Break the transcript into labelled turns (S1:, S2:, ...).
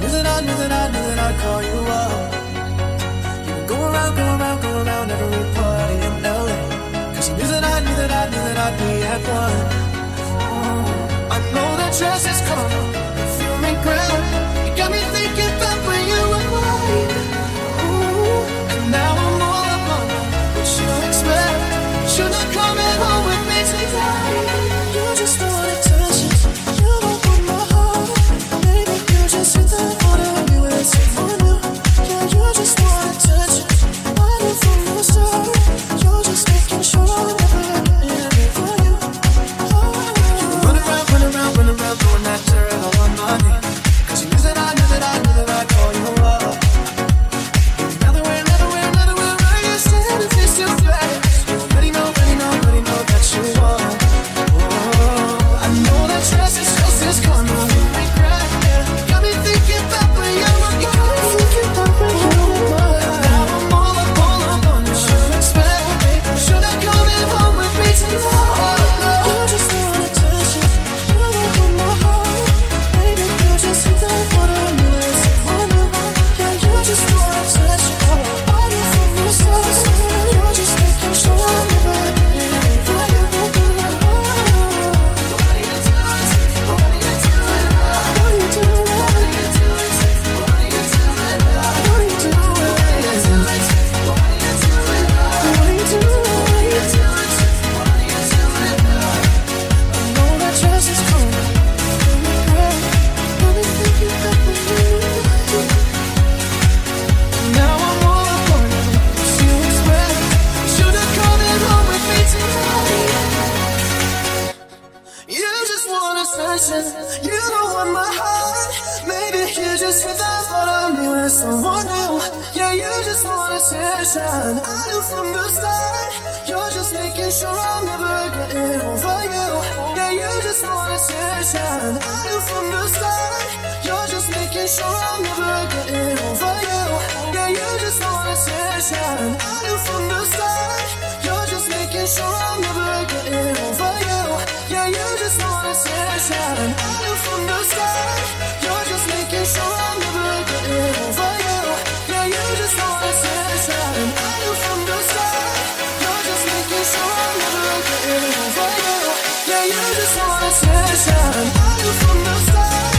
S1: Knew that I, knew that I, knew that I'd call you up. You go around, go around, go around every party in LA. Cause you knew that I, knew that I, knew that I'd be at one. I know that dress is coming this without what I knew is someone new. Yeah, you just want attention. I knew from the start, you're just making sure I'm never getting over you. Yeah, you just want attention. I knew from the start, you're just making sure I'm never getting over you. Yeah, you just want attention. I knew from the start, you're just making sure I'm never getting over you. Yeah, you just want attention. I knew from the start. session. Are you from the south?